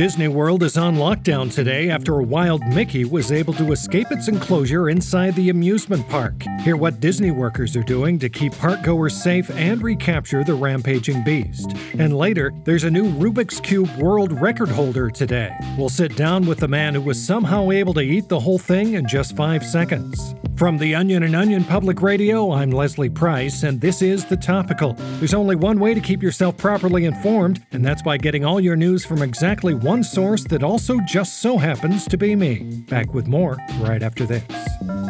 Disney World is on lockdown today after a wild Mickey was able to escape its enclosure inside the amusement park. Hear what Disney workers are doing to keep parkgoers safe and recapture the rampaging beast. And later, there's a new Rubik's Cube world record holder today. We'll sit down with the man who was somehow able to eat the whole thing in just five seconds. From the Onion and Onion Public Radio, I'm Leslie Price, and this is The Topical. There's only one way to keep yourself properly informed, and that's by getting all your news from exactly one source that also just so happens to be me. Back with more right after this. Mommy,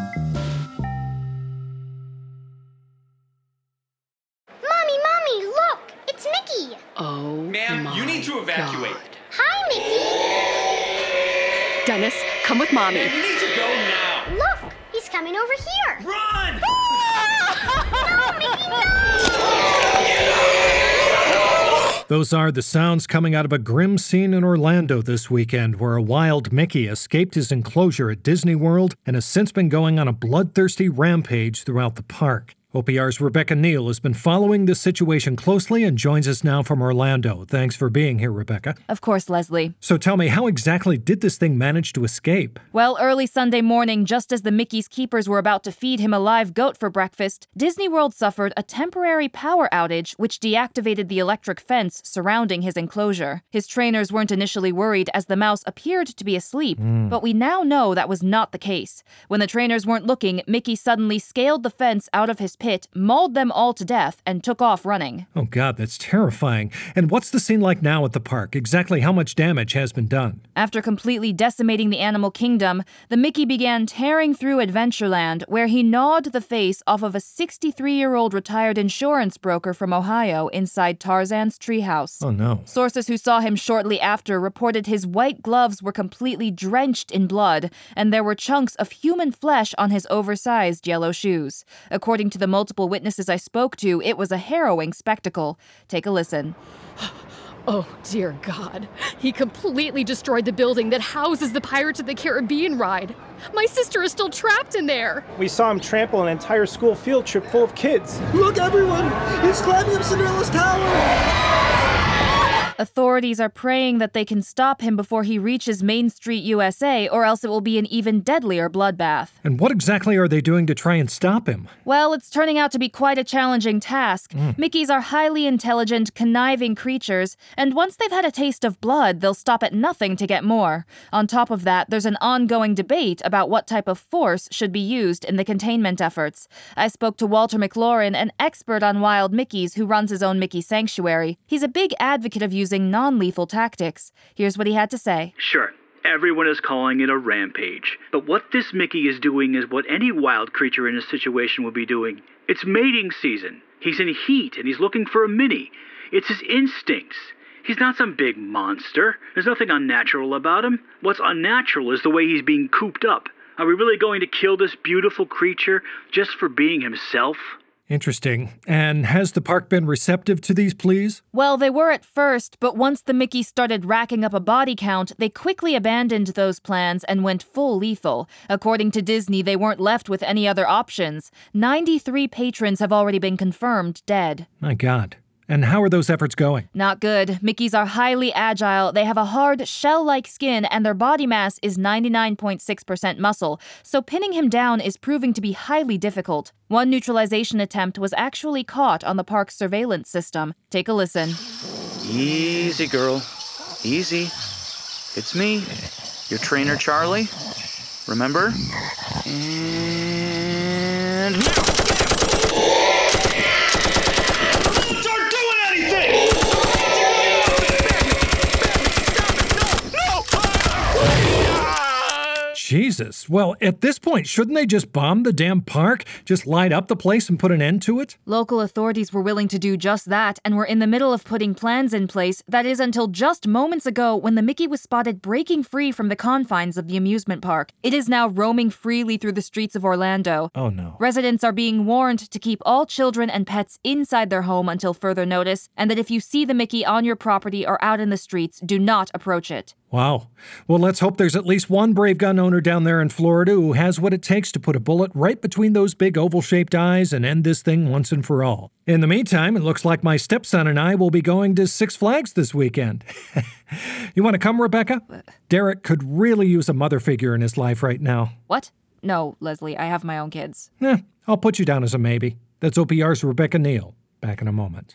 Mommy, look! It's Mickey! Oh, Ma'am, my you need to evacuate. God. Hi, Mickey! Dennis, come with mommy. Coming over here! Run! No, Mickey, no! Those are the sounds coming out of a grim scene in Orlando this weekend where a wild Mickey escaped his enclosure at Disney World and has since been going on a bloodthirsty rampage throughout the park. OPR's Rebecca Neal has been following this situation closely and joins us now from Orlando. Thanks for being here, Rebecca. Of course, Leslie. So tell me, how exactly did this thing manage to escape? Well, early Sunday morning, just as the Mickey's keepers were about to feed him a live goat for breakfast, Disney World suffered a temporary power outage which deactivated the electric fence surrounding his enclosure. His trainers weren't initially worried as the mouse appeared to be asleep, hmm. but we now know that was not the case. When the trainers weren't looking, Mickey suddenly scaled the fence out of his pit, mauled them all to death, and took off running. Oh, God, that's terrifying. And what's the scene like now at the park? Exactly how much damage has been done? After completely decimating the animal kingdom, the Mickey began tearing through Adventureland, where he gnawed the face off of a 63 year old retired insurance broker from Ohio inside Tarzan's treehouse. Oh, no. Sources who saw him shortly after reported his white gloves were completely drenched in blood, and there were chunks of human flesh on his oversized yellow shoes. According to the multiple witnesses I spoke to, it was a harrowing spectacle. Take a listen. Oh, dear God. He completely destroyed the building that houses the Pirates of the Caribbean ride. My sister is still trapped in there. We saw him trample an entire school field trip full of kids. Look, everyone! He's climbing up Cinderella's tower! Authorities are praying that they can stop him before he reaches Main Street, USA, or else it will be an even deadlier bloodbath. And what exactly are they doing to try and stop him? Well, it's turning out to be quite a challenging task. Mm. Mickeys are highly intelligent, conniving creatures, and once they've had a taste of blood, they'll stop at nothing to get more. On top of that, there's an ongoing debate about what type of force should be used in the containment efforts. I spoke to Walter McLaurin, an expert on wild Mickeys who runs his own Mickey Sanctuary. He's a big advocate of using non lethal tactics. Here's what he had to say. Sure, everyone is calling it a rampage. But what this Mickey is doing is what any wild creature in a situation would be doing. It's mating season. He's in heat and he's looking for a mini. It's his instincts. He's not some big monster. There's nothing unnatural about him. What's unnatural is the way he's being cooped up. Are we really going to kill this beautiful creature just for being himself? Interesting. And has the park been receptive to these pleas? Well, they were at first, but once the Mickeys started racking up a body count, they quickly abandoned those plans and went full lethal. According to Disney, they weren't left with any other options. 93 patrons have already been confirmed dead. My God. And how are those efforts going? Not good. Mickeys are highly agile. They have a hard, shell like skin, and their body mass is 99.6% muscle, so pinning him down is proving to be highly difficult. One neutralization attempt was actually caught on the park's surveillance system. Take a listen. Easy, girl. Easy. It's me, your trainer, Charlie. Remember? And. Jesus. Well, at this point, shouldn't they just bomb the damn park? Just light up the place and put an end to it? Local authorities were willing to do just that and were in the middle of putting plans in place. That is until just moments ago when the Mickey was spotted breaking free from the confines of the amusement park. It is now roaming freely through the streets of Orlando. Oh no. Residents are being warned to keep all children and pets inside their home until further notice, and that if you see the Mickey on your property or out in the streets, do not approach it. Wow. Well, let's hope there's at least one brave gun owner down there in Florida who has what it takes to put a bullet right between those big oval shaped eyes and end this thing once and for all. In the meantime, it looks like my stepson and I will be going to Six Flags this weekend. you want to come, Rebecca? Derek could really use a mother figure in his life right now. What? No, Leslie, I have my own kids. Eh, I'll put you down as a maybe. That's OPR's Rebecca Neal. Back in a moment.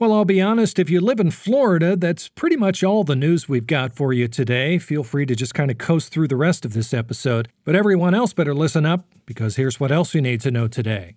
Well, I'll be honest, if you live in Florida, that's pretty much all the news we've got for you today. Feel free to just kind of coast through the rest of this episode. But everyone else better listen up, because here's what else you need to know today.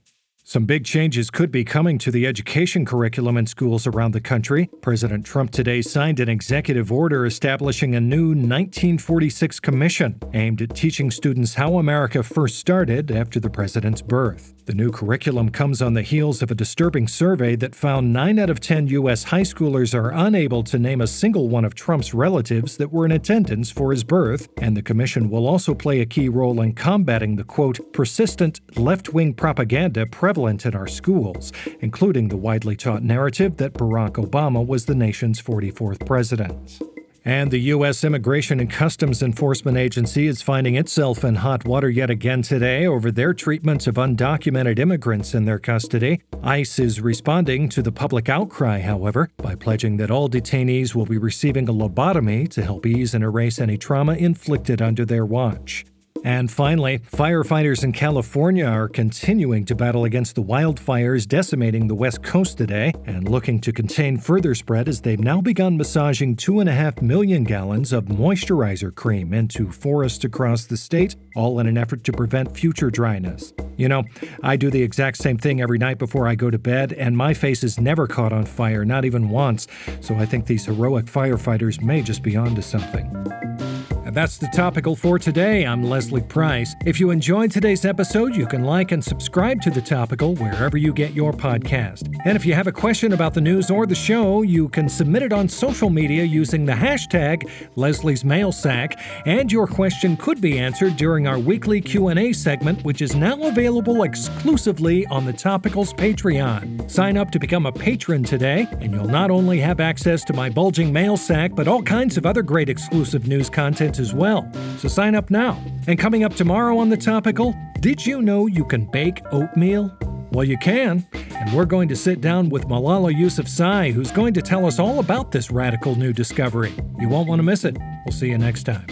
Some big changes could be coming to the education curriculum in schools around the country. President Trump today signed an executive order establishing a new 1946 commission aimed at teaching students how America first started after the president's birth. The new curriculum comes on the heels of a disturbing survey that found 9 out of 10 U.S. high schoolers are unable to name a single one of Trump's relatives that were in attendance for his birth, and the commission will also play a key role in combating the quote, persistent left wing propaganda prevalent in our schools, including the widely taught narrative that Barack Obama was the nation's 44th president. And the U.S. Immigration and Customs Enforcement Agency is finding itself in hot water yet again today over their treatment of undocumented immigrants in their custody. ICE is responding to the public outcry, however, by pledging that all detainees will be receiving a lobotomy to help ease and erase any trauma inflicted under their watch. And finally, firefighters in California are continuing to battle against the wildfires decimating the West Coast today and looking to contain further spread as they've now begun massaging 2.5 million gallons of moisturizer cream into forests across the state, all in an effort to prevent future dryness. You know, I do the exact same thing every night before I go to bed, and my face is never caught on fire, not even once, so I think these heroic firefighters may just be onto something. And that's the topical for today. I'm Leslie Price. If you enjoyed today's episode, you can like and subscribe to the topical wherever you get your podcast. And if you have a question about the news or the show, you can submit it on social media using the hashtag Leslie's Mail Sack, and your question could be answered during our weekly Q&A segment, which is now available exclusively on the Topicals Patreon. Sign up to become a patron today, and you'll not only have access to my bulging mail sack, but all kinds of other great exclusive news content as well. So sign up now. And coming up tomorrow on the topical, did you know you can bake oatmeal? Well, you can, and we're going to sit down with Malala Yousafzai, who's going to tell us all about this radical new discovery. You won't want to miss it. We'll see you next time.